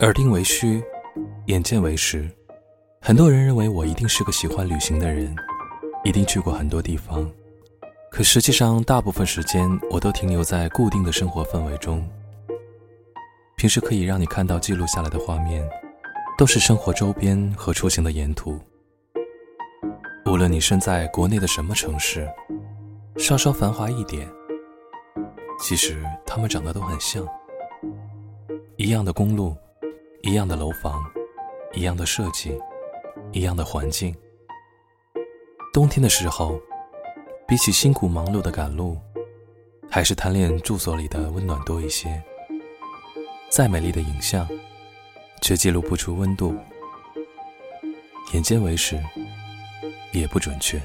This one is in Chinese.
耳听为虚，眼见为实。很多人认为我一定是个喜欢旅行的人，一定去过很多地方。可实际上，大部分时间我都停留在固定的生活氛围中。平时可以让你看到记录下来的画面，都是生活周边和出行的沿途。无论你身在国内的什么城市，稍稍繁华一点，其实它们长得都很像。一样的公路，一样的楼房，一样的设计，一样的环境。冬天的时候，比起辛苦忙碌的赶路，还是贪恋住所里的温暖多一些。再美丽的影像，却记录不出温度。眼见为实，也不准确。